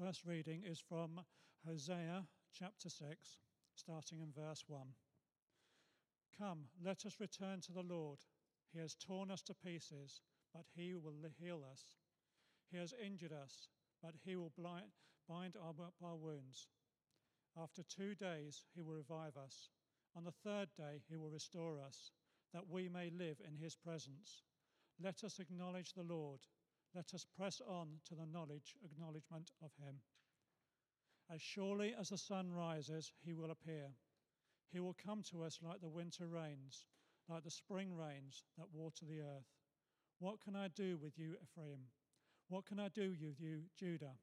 First reading is from Hosea chapter 6, starting in verse 1. Come, let us return to the Lord. He has torn us to pieces, but he will heal us. He has injured us, but he will bind our, our wounds. After two days, he will revive us. On the third day, he will restore us, that we may live in his presence. Let us acknowledge the Lord. Let us press on to the knowledge, acknowledgement of him. As surely as the sun rises, he will appear. He will come to us like the winter rains, like the spring rains that water the earth. What can I do with you, Ephraim? What can I do with you, Judah?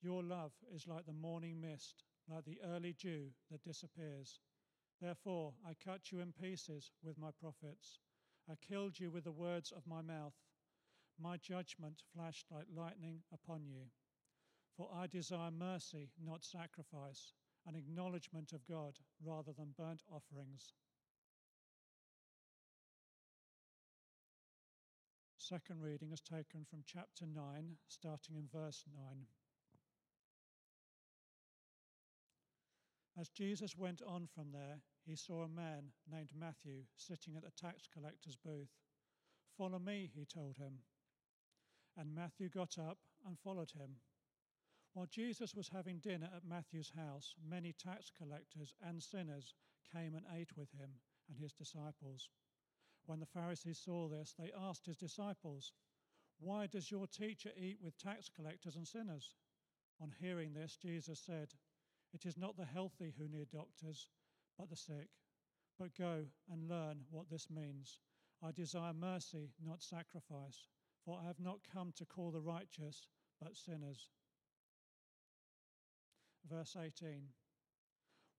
Your love is like the morning mist, like the early dew that disappears. Therefore, I cut you in pieces with my prophets. I killed you with the words of my mouth. My judgment flashed like lightning upon you. For I desire mercy, not sacrifice, an acknowledgement of God rather than burnt offerings. Second reading is taken from chapter 9, starting in verse 9. As Jesus went on from there, he saw a man named Matthew sitting at the tax collector's booth. Follow me, he told him. And Matthew got up and followed him. While Jesus was having dinner at Matthew's house, many tax collectors and sinners came and ate with him and his disciples. When the Pharisees saw this, they asked his disciples, Why does your teacher eat with tax collectors and sinners? On hearing this, Jesus said, it is not the healthy who need doctors, but the sick. But go and learn what this means. I desire mercy, not sacrifice, for I have not come to call the righteous, but sinners. Verse 18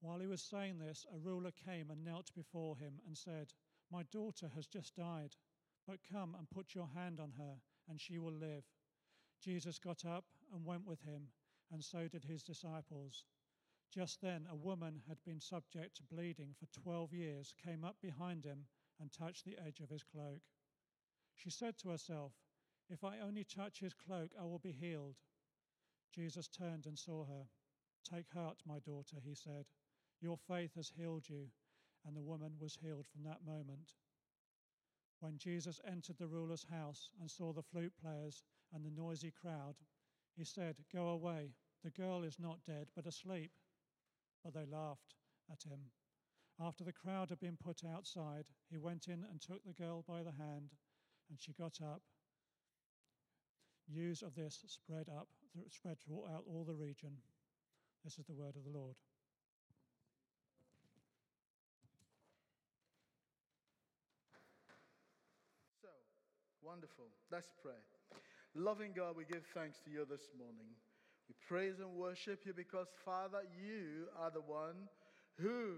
While he was saying this, a ruler came and knelt before him and said, My daughter has just died, but come and put your hand on her, and she will live. Jesus got up and went with him, and so did his disciples. Just then, a woman had been subject to bleeding for 12 years, came up behind him and touched the edge of his cloak. She said to herself, If I only touch his cloak, I will be healed. Jesus turned and saw her. Take heart, my daughter, he said. Your faith has healed you. And the woman was healed from that moment. When Jesus entered the ruler's house and saw the flute players and the noisy crowd, he said, Go away. The girl is not dead, but asleep but they laughed at him. After the crowd had been put outside, he went in and took the girl by the hand, and she got up. News of this spread up, spread throughout all the region. This is the word of the Lord. So, wonderful. Let's pray. Loving God, we give thanks to you this morning. We praise and worship you because, Father, you are the one who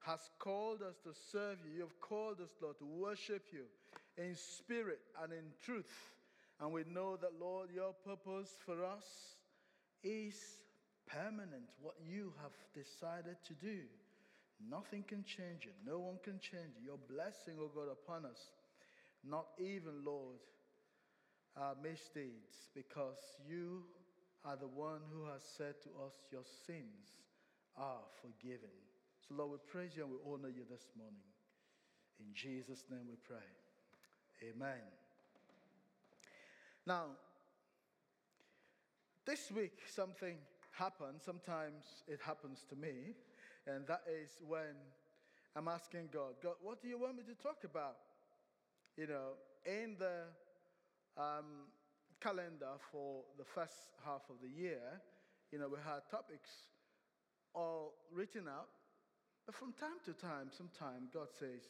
has called us to serve you. You have called us, Lord, to worship you in spirit and in truth. And we know that, Lord, your purpose for us is permanent, what you have decided to do. Nothing can change it. No one can change it. Your blessing, O oh God, upon us. Not even, Lord, our misdeeds, because you are the one who has said to us, Your sins are forgiven. So, Lord, we praise you and we honor you this morning. In Jesus' name we pray. Amen. Now, this week something happened. Sometimes it happens to me, and that is when I'm asking God, God, what do you want me to talk about? You know, in the um, calendar for the first half of the year, you know, we had topics all written out. But from time to time, sometime God says,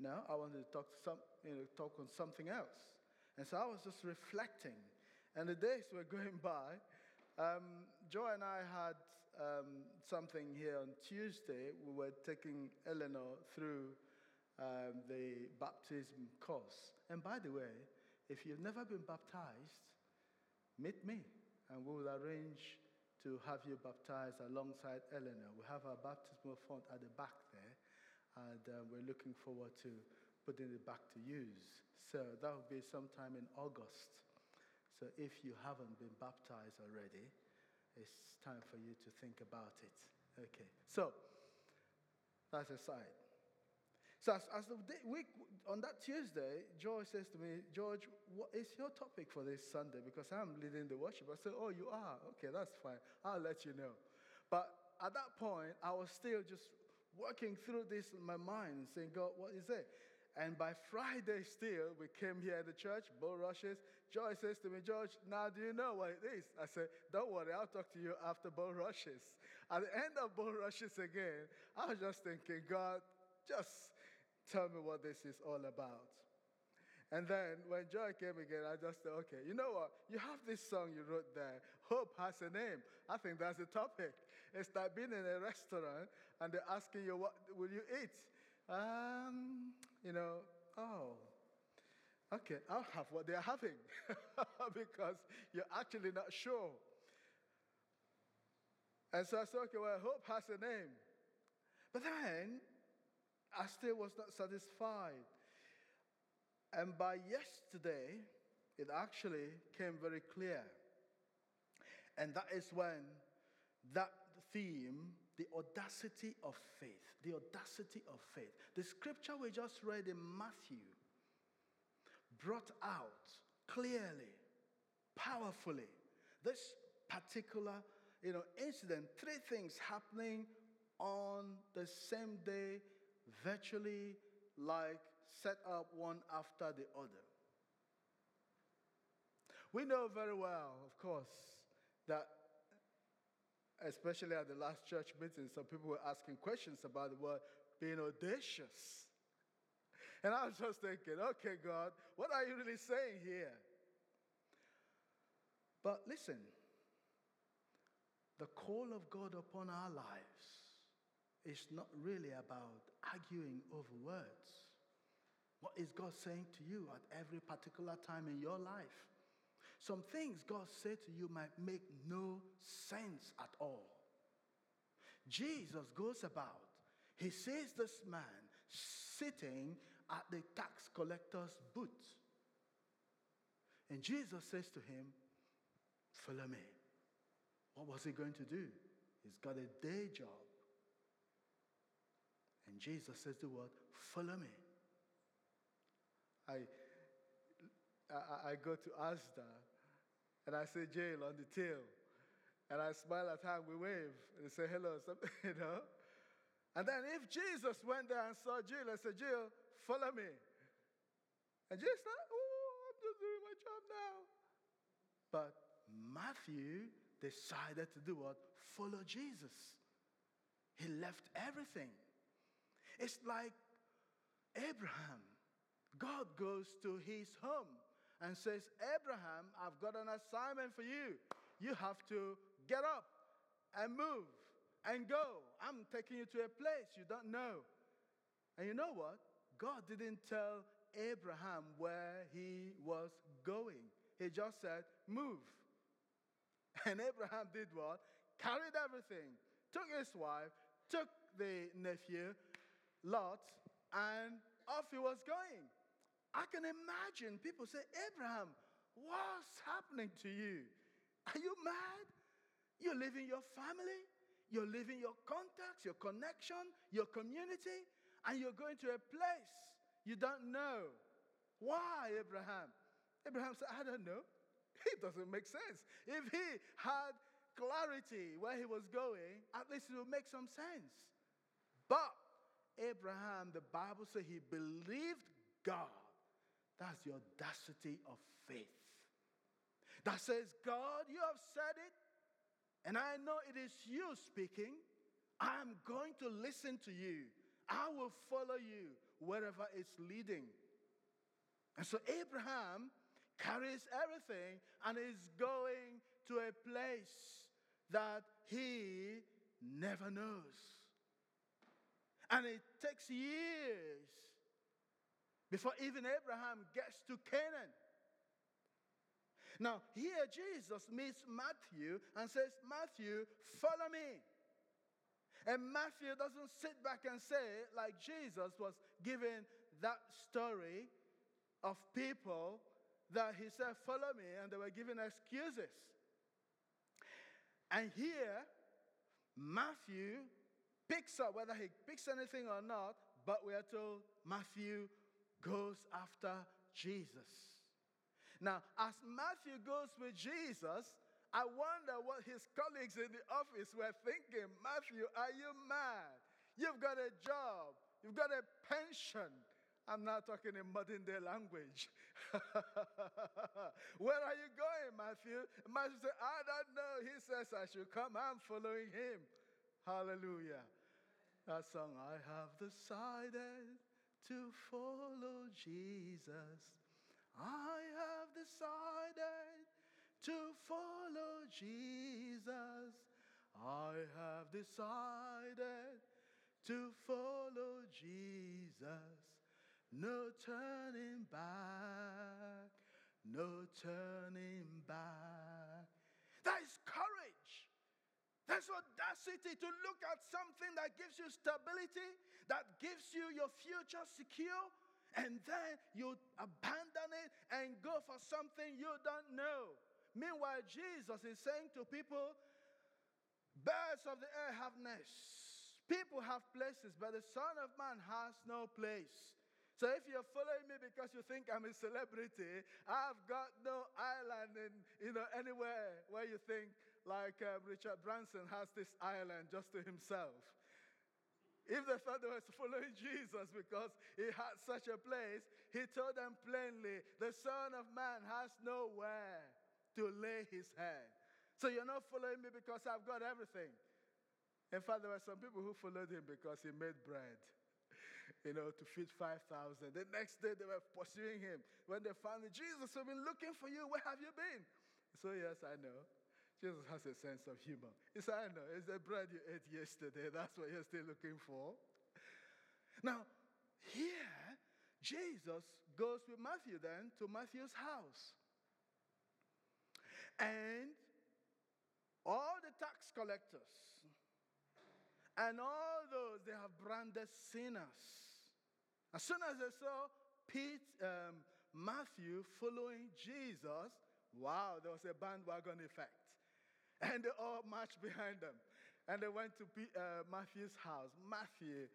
No, I want to talk to some, you know, talk on something else. And so I was just reflecting. And the days were going by. Um, Joe and I had um, something here on Tuesday. We were taking Eleanor through um, the baptism course. And by the way, if you've never been baptized, meet me, and we will arrange to have you baptized alongside Eleanor. We have our baptismal font at the back there, and uh, we're looking forward to putting it back to use. So that will be sometime in August. So if you haven't been baptized already, it's time for you to think about it. Okay, so that's aside. So as, as the week on that Tuesday, George says to me, George, what is your topic for this Sunday? Because I'm leading the worship. I said, Oh, you are? Okay, that's fine. I'll let you know. But at that point, I was still just working through this in my mind, saying, God, what is it? And by Friday, still, we came here at the church, bull rushes. George says to me, George, now do you know what it is? I said, Don't worry, I'll talk to you after bull rushes. At the end of bull rushes again, I was just thinking, God, just Tell me what this is all about. And then when Joy came again, I just said, okay, you know what? You have this song you wrote there. Hope has a name. I think that's the topic. It's like being in a restaurant and they're asking you, what will you eat? Um, you know, oh, okay, I'll have what they're having because you're actually not sure. And so I said, okay, well, hope has a name. But then I still was not satisfied. And by yesterday, it actually came very clear. And that is when that theme, the audacity of faith, the audacity of faith, the scripture we just read in Matthew brought out clearly, powerfully, this particular you know, incident, three things happening on the same day virtually like set up one after the other. We know very well, of course, that especially at the last church meeting, some people were asking questions about the word being audacious. And I was just thinking, okay, God, what are you really saying here? But listen, the call of God upon our lives is not really about arguing over words. What is God saying to you at every particular time in your life? Some things God said to you might make no sense at all. Jesus goes about, he sees this man sitting at the tax collector's booth. And Jesus says to him, Follow me. What was he going to do? He's got a day job. And Jesus says the word, follow me. I, I, I go to Asda and I say Jill on the tail. And I smile at her, we wave and say hello, you know. And then if Jesus went there and saw Jill and said, Jill, follow me. And Jill said, oh, I'm just doing my job now. But Matthew decided to do what? Follow Jesus. He left everything. It's like Abraham. God goes to his home and says, Abraham, I've got an assignment for you. You have to get up and move and go. I'm taking you to a place you don't know. And you know what? God didn't tell Abraham where he was going. He just said, Move. And Abraham did what? Carried everything, took his wife, took the nephew, Lot, and off he was going. I can imagine people say, Abraham, what's happening to you? Are you mad? You're leaving your family, you're leaving your contacts, your connection, your community, and you're going to a place you don't know. Why, Abraham? Abraham said, I don't know. It doesn't make sense. If he had clarity where he was going, at least it would make some sense. But Abraham, the Bible says he believed God. That's the audacity of faith. That says, God, you have said it, and I know it is you speaking. I'm going to listen to you. I will follow you wherever it's leading. And so Abraham carries everything and is going to a place that he never knows. And it takes years before even Abraham gets to Canaan. Now, here Jesus meets Matthew and says, Matthew, follow me. And Matthew doesn't sit back and say, like Jesus was giving that story of people that he said, Follow me, and they were giving excuses. And here, Matthew picks up, whether he picks anything or not, but we are told Matthew goes after Jesus. Now, as Matthew goes with Jesus, I wonder what his colleagues in the office were thinking. Matthew, are you mad? You've got a job, you've got a pension. I'm not talking in modern day language. Where are you going, Matthew? Matthew said, I don't know. He says I should come. I'm following him. Hallelujah. That song, I have decided to follow Jesus. I have decided to follow Jesus. I have decided to follow Jesus. No turning back, no turning back. That is courage. That's audacity to look at something that gives you stability, that gives you your future secure, and then you abandon it and go for something you don't know. Meanwhile, Jesus is saying to people, Birds of the air have nests, people have places, but the Son of Man has no place. So if you're following me because you think I'm a celebrity, I've got no island in you know anywhere where you think like uh, Richard Branson has this island just to himself. If they thought they were following Jesus because he had such a place, he told them plainly, the Son of Man has nowhere to lay his head. So you're not following me because I've got everything. In fact, there were some people who followed him because he made bread, you know, to feed 5,000. The next day they were pursuing him. When they found him, Jesus, we've been looking for you. Where have you been? So, yes, I know. Jesus has a sense of humor. He said, I know, it's the bread you ate yesterday. That's what you're still looking for. Now, here, Jesus goes with Matthew then to Matthew's house. And all the tax collectors and all those they have branded sinners. As soon as they saw Pete, um, Matthew following Jesus, wow, there was a bandwagon effect and they all marched behind them. And they went to uh, Matthew's house. Matthew,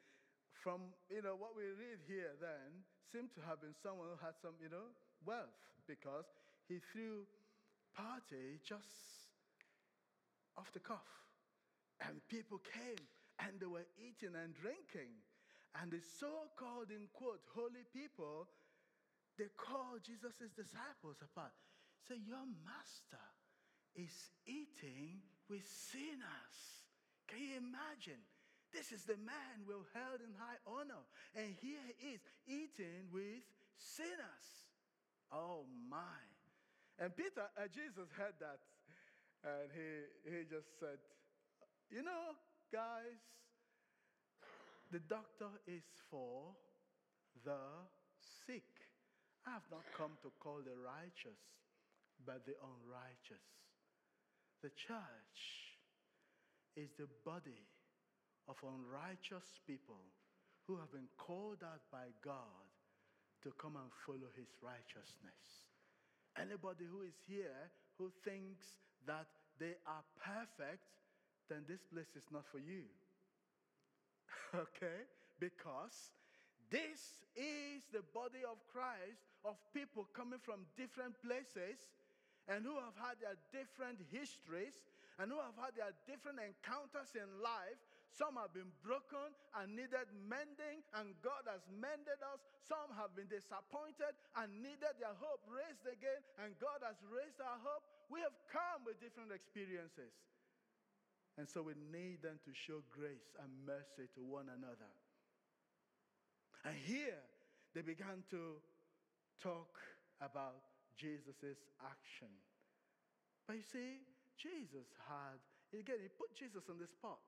from you know what we read here, then seemed to have been someone who had some you know wealth because he threw party just off the cuff, and people came and they were eating and drinking, and the so-called in quote holy people, they called Jesus' disciples apart. Say, your master is eating with sinners. Can you imagine? This is the man we're held in high honor. And here he is eating with sinners. Oh my. And Peter, uh, Jesus heard that. And he, he just said, You know, guys, the doctor is for the sick. I have not come to call the righteous, but the unrighteous. The church is the body of unrighteous people who have been called out by God to come and follow his righteousness. Anybody who is here who thinks that they are perfect, then this place is not for you. okay? Because this is the body of Christ of people coming from different places and who have had their different histories and who have had their different encounters in life. Some have been broken and needed mending, and God has mended us. Some have been disappointed and needed their hope raised again, and God has raised our hope. We have come with different experiences. And so we need them to show grace and mercy to one another. And here they began to talk about Jesus' action. But you see, Jesus had, again, he put Jesus on the spot.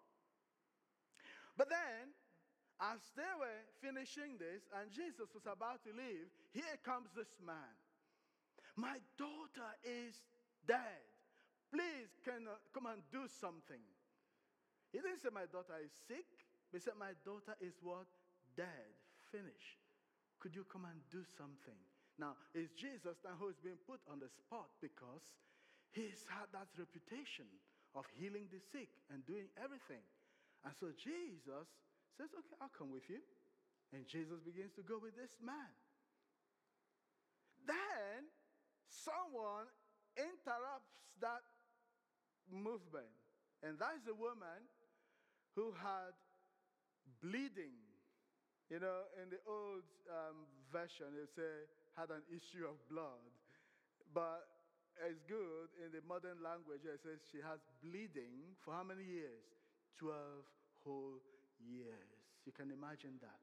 But then, as they were finishing this and Jesus was about to leave, here comes this man. My daughter is dead. Please can, come and do something. He didn't say my daughter is sick. He said my daughter is what? Dead. Finished. Could you come and do something? Now, it's Jesus now who's been put on the spot because he's had that reputation of healing the sick and doing everything. And so Jesus says, Okay, I'll come with you. And Jesus begins to go with this man. Then someone interrupts that movement. And that is a woman who had bleeding. You know, in the old um, version, it say had an issue of blood. But it's good in the modern language, it says she has bleeding for how many years? 12 whole years. You can imagine that.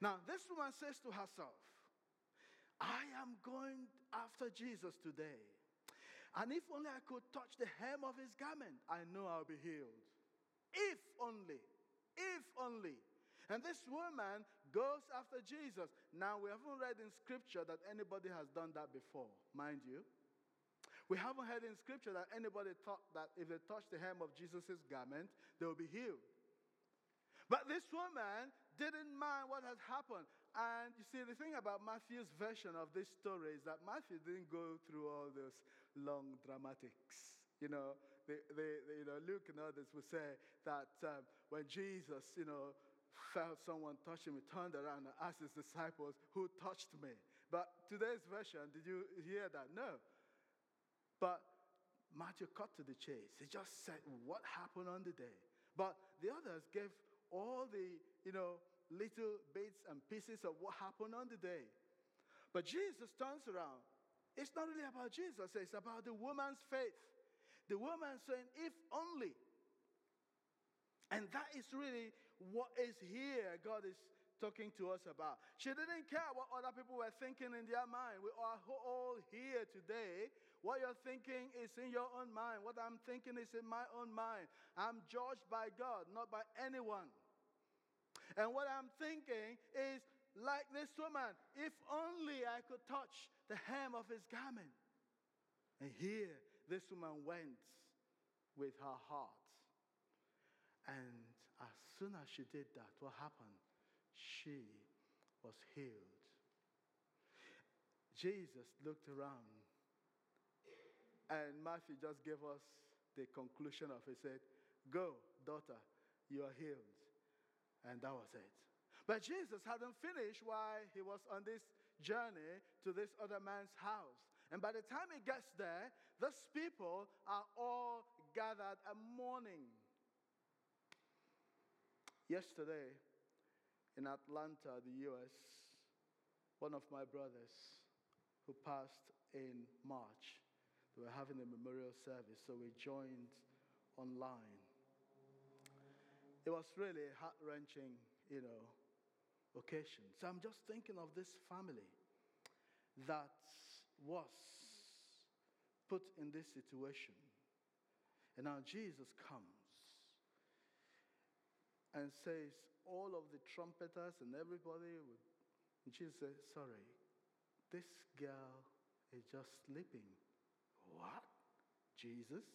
Now, this woman says to herself, I am going after Jesus today. And if only I could touch the hem of his garment, I know I'll be healed. If only. If only. And this woman goes after Jesus. Now, we haven't read in scripture that anybody has done that before, mind you. We haven't heard in scripture that anybody thought that if they touched the hem of Jesus' garment, they will be healed. But this woman didn't mind what had happened. And you see, the thing about Matthew's version of this story is that Matthew didn't go through all those long dramatics. You know, they, they, they, you know Luke and others would say that um, when Jesus, you know, felt someone touch him, he turned around and asked his disciples, Who touched me? But today's version, did you hear that? No. But Matthew cut to the chase. He just said what happened on the day. But the others gave all the, you know, little bits and pieces of what happened on the day. But Jesus turns around. It's not really about Jesus, it's about the woman's faith. The woman saying, if only. And that is really what is here, God is talking to us about. She didn't care what other people were thinking in their mind. We are all here today. What you're thinking is in your own mind. What I'm thinking is in my own mind. I'm judged by God, not by anyone. And what I'm thinking is like this woman, if only I could touch the hem of his garment. And here, this woman went with her heart. Soon as she did that, what happened? She was healed. Jesus looked around, and Matthew just gave us the conclusion of it. He said, Go, daughter, you are healed. And that was it. But Jesus hadn't finished while he was on this journey to this other man's house. And by the time he gets there, those people are all gathered and mourning. Yesterday in Atlanta, the US, one of my brothers who passed in March, they were having a memorial service, so we joined online it was really a heart wrenching, you know, occasion. So I'm just thinking of this family that was put in this situation. And now Jesus comes and says, all of the trumpeters and everybody would, and sorry, this girl is just sleeping. What? Jesus?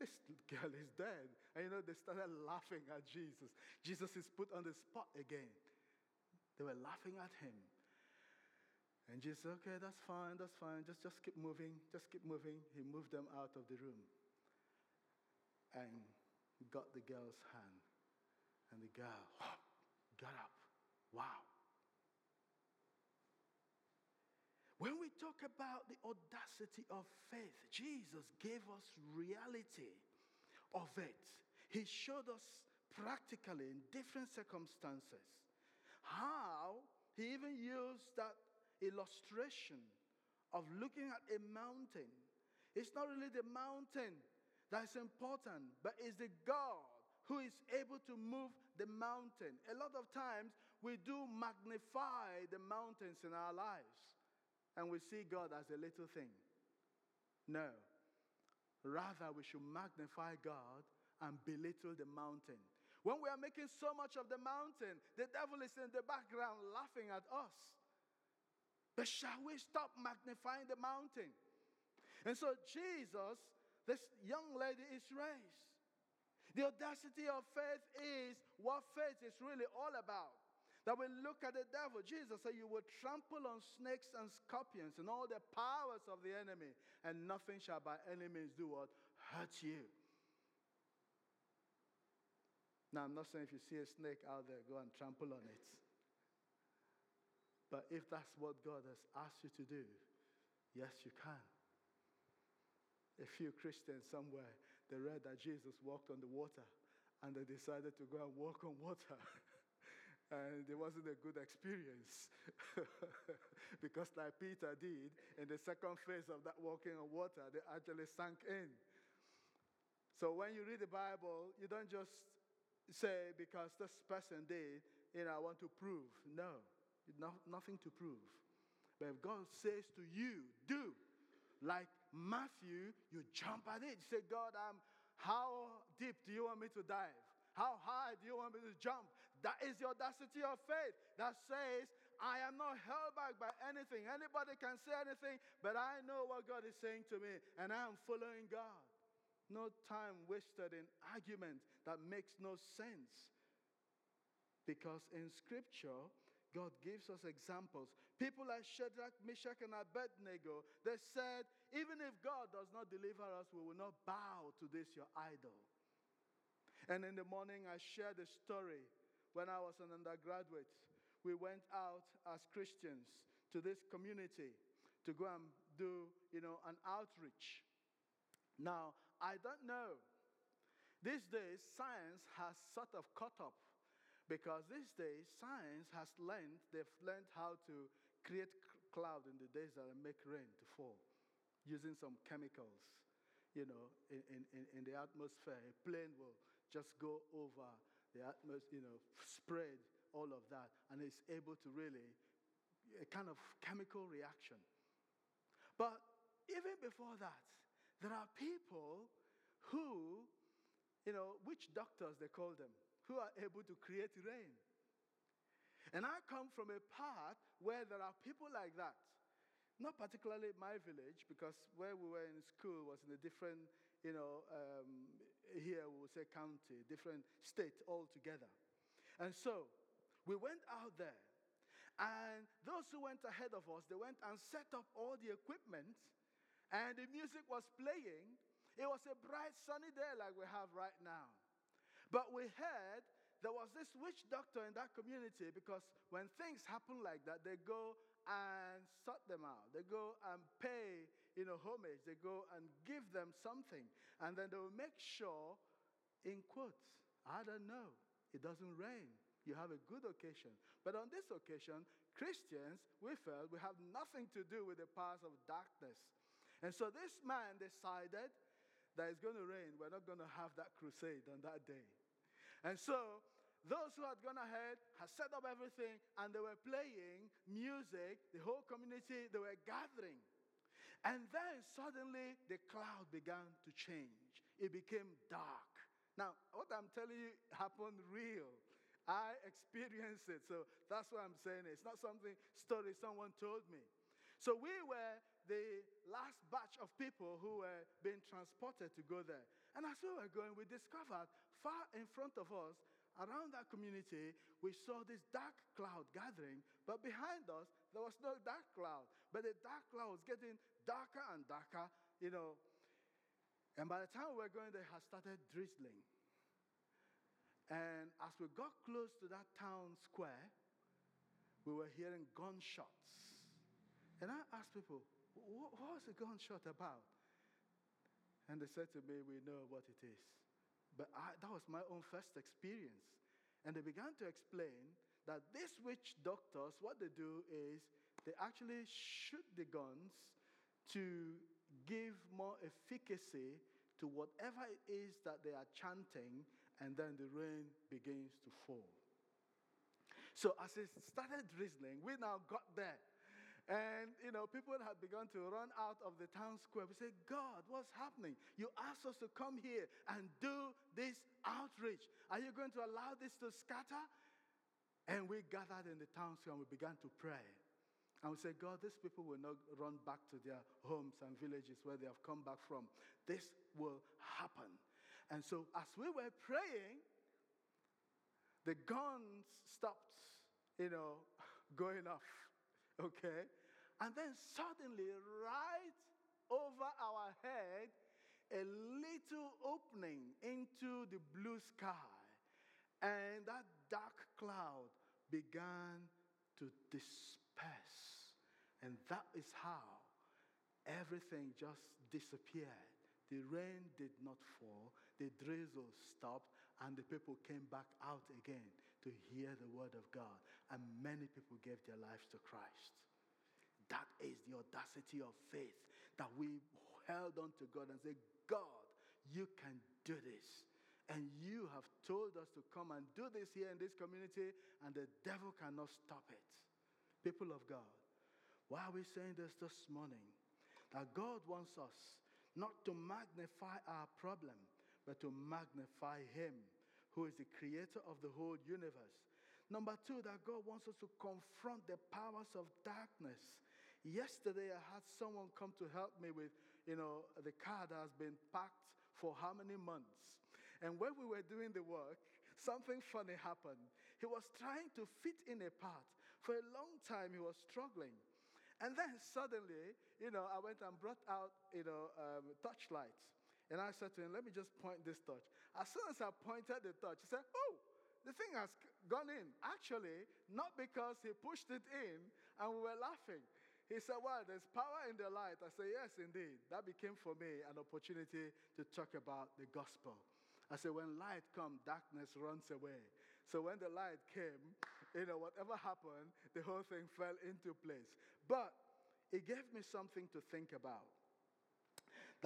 This girl is dead. And you know, they started laughing at Jesus. Jesus is put on the spot again. They were laughing at him. And Jesus said, okay, that's fine, that's fine. Just, just keep moving, just keep moving. He moved them out of the room and got the girl's hand. And the girl got up. Wow. When we talk about the audacity of faith, Jesus gave us reality of it. He showed us practically in different circumstances how he even used that illustration of looking at a mountain. It's not really the mountain that's important, but it's the God who is able to move the mountain. A lot of times we do magnify the mountains in our lives and we see God as a little thing. No. Rather, we should magnify God and belittle the mountain. When we are making so much of the mountain, the devil is in the background laughing at us. But shall we stop magnifying the mountain? And so, Jesus, this young lady, is raised. The audacity of faith is what faith is really all about. That we look at the devil, Jesus said, You will trample on snakes and scorpions and all the powers of the enemy, and nothing shall by any means do what? hurt you. Now, I'm not saying if you see a snake out there, go and trample on it. But if that's what God has asked you to do, yes, you can. A few Christians somewhere, they read that Jesus walked on the water and they decided to go and walk on water. and it wasn't a good experience because, like Peter did, in the second phase of that walking on water, they actually sank in. So when you read the Bible, you don't just say, because this person did, you know, I want to prove. No, no, nothing to prove. But if God says to you, do, like Matthew, you jump at it. You say, God, I'm, how deep do you want me to dive? How high do you want me to jump? That is the audacity of faith that says, I am not held back by anything. Anybody can say anything, but I know what God is saying to me, and I am following God. No time wasted in argument that makes no sense. Because in Scripture, God gives us examples. People like Shadrach, Meshach, and Abednego, they said, even if God does not deliver us, we will not bow to this, your idol. And in the morning, I shared a story when I was an undergraduate. We went out as Christians to this community to go and do, you know, an outreach. Now, I don't know. These days, science has sort of caught up because these days, science has learned, they've learned how to create cloud in the desert and make rain to fall using some chemicals, you know, in, in, in the atmosphere. A plane will just go over the atmosphere, you know, spread all of that, and it's able to really, a kind of chemical reaction. But even before that, there are people who, you know, witch doctors they call them, who are able to create rain. And I come from a part where there are people like that. Not particularly my village, because where we were in school was in a different, you know, um, here we would say county, different state altogether. And so we went out there, and those who went ahead of us, they went and set up all the equipment and the music was playing. It was a bright, sunny day like we have right now. But we heard there was this witch doctor in that community because when things happen like that, they go and sort them out. They go and pay, you know, homage. They go and give them something. And then they will make sure, in quotes, I don't know, it doesn't rain. You have a good occasion. But on this occasion, Christians, we felt we have nothing to do with the powers of darkness. And so this man decided that it's going to rain. We're not going to have that crusade on that day. And so those who had gone ahead had set up everything and they were playing music. The whole community, they were gathering. And then suddenly the cloud began to change. It became dark. Now, what I'm telling you happened real. I experienced it. So that's why I'm saying it. It's not something story someone told me. So we were the last batch of people who were being transported to go there. And as we were going, we discovered far in front of us, around that community, we saw this dark cloud gathering, but behind us, there was no dark cloud. But the dark cloud was getting darker and darker, you know. And by the time we were going, they had started drizzling. And as we got close to that town square, we were hearing gunshots. And I asked people, what, was the gunshot about? And they said to me, We know what it is. But I, that was my own first experience. And they began to explain that these witch doctors, what they do is they actually shoot the guns to give more efficacy to whatever it is that they are chanting, and then the rain begins to fall. So as it started drizzling, we now got there. And, you know, people had begun to run out of the town square. We said, God, what's happening? You asked us to come here and do this outreach. Are you going to allow this to scatter? And we gathered in the town square and we began to pray. And we said, God, these people will not run back to their homes and villages where they have come back from. This will happen. And so, as we were praying, the guns stopped, you know, going off. Okay? And then suddenly, right over our head, a little opening into the blue sky, and that dark cloud began to disperse. And that is how everything just disappeared. The rain did not fall, the drizzle stopped, and the people came back out again to hear the word of God. And many people gave their lives to Christ. That is the audacity of faith that we held on to God and said, God, you can do this. And you have told us to come and do this here in this community, and the devil cannot stop it. People of God, why are we saying this this morning? That God wants us not to magnify our problem, but to magnify Him, who is the creator of the whole universe. Number two, that God wants us to confront the powers of darkness. Yesterday, I had someone come to help me with, you know, the car that has been packed for how many months. And when we were doing the work, something funny happened. He was trying to fit in a part. For a long time, he was struggling. And then suddenly, you know, I went and brought out, you know, um, touch lights. And I said to him, let me just point this touch. As soon as I pointed the touch, he said, oh, the thing has gone in. Actually, not because he pushed it in and we were laughing. He said, Well, there's power in the light. I said, Yes, indeed. That became for me an opportunity to talk about the gospel. I said, When light comes, darkness runs away. So when the light came, you know, whatever happened, the whole thing fell into place. But it gave me something to think about.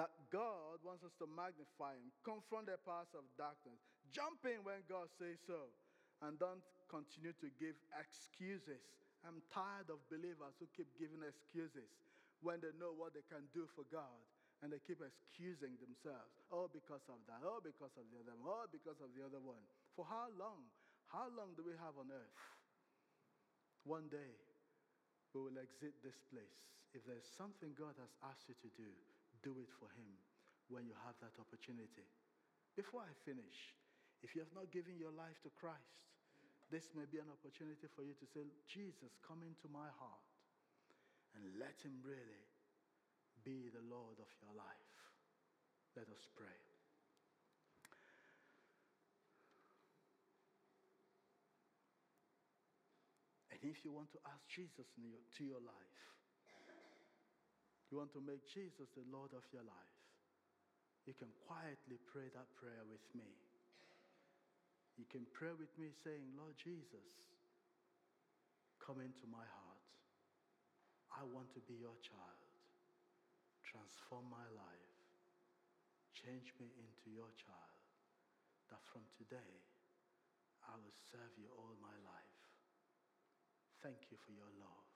That God wants us to magnify Him, confront the powers of darkness, jump in when God says so, and don't continue to give excuses. I'm tired of believers who keep giving excuses when they know what they can do for God and they keep excusing themselves. Oh, because of that. Oh, because of the other one. Oh, because of the other one. For how long? How long do we have on earth? One day, we will exit this place. If there's something God has asked you to do, do it for Him when you have that opportunity. Before I finish, if you have not given your life to Christ, this may be an opportunity for you to say, Jesus, come into my heart and let Him really be the Lord of your life. Let us pray. And if you want to ask Jesus to your life, you want to make Jesus the Lord of your life, you can quietly pray that prayer with me. You can pray with me saying, Lord Jesus, come into my heart. I want to be your child. Transform my life. Change me into your child. That from today, I will serve you all my life. Thank you for your love.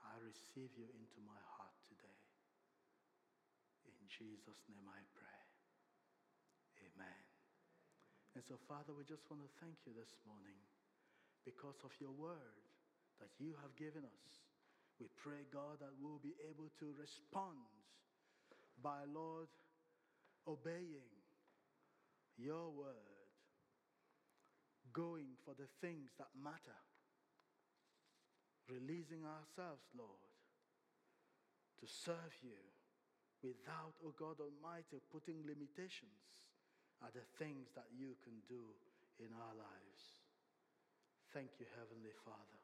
I receive you into my heart today. In Jesus' name I pray. Amen. And so, Father, we just want to thank you this morning because of your word that you have given us. We pray, God, that we'll be able to respond by, Lord, obeying your word, going for the things that matter releasing ourselves, Lord, to serve you without, oh God Almighty, putting limitations are the things that you can do in our lives. Thank you, Heavenly Father,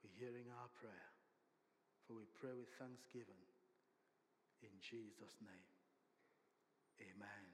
for hearing our prayer. For we pray with thanksgiving in Jesus' name. Amen.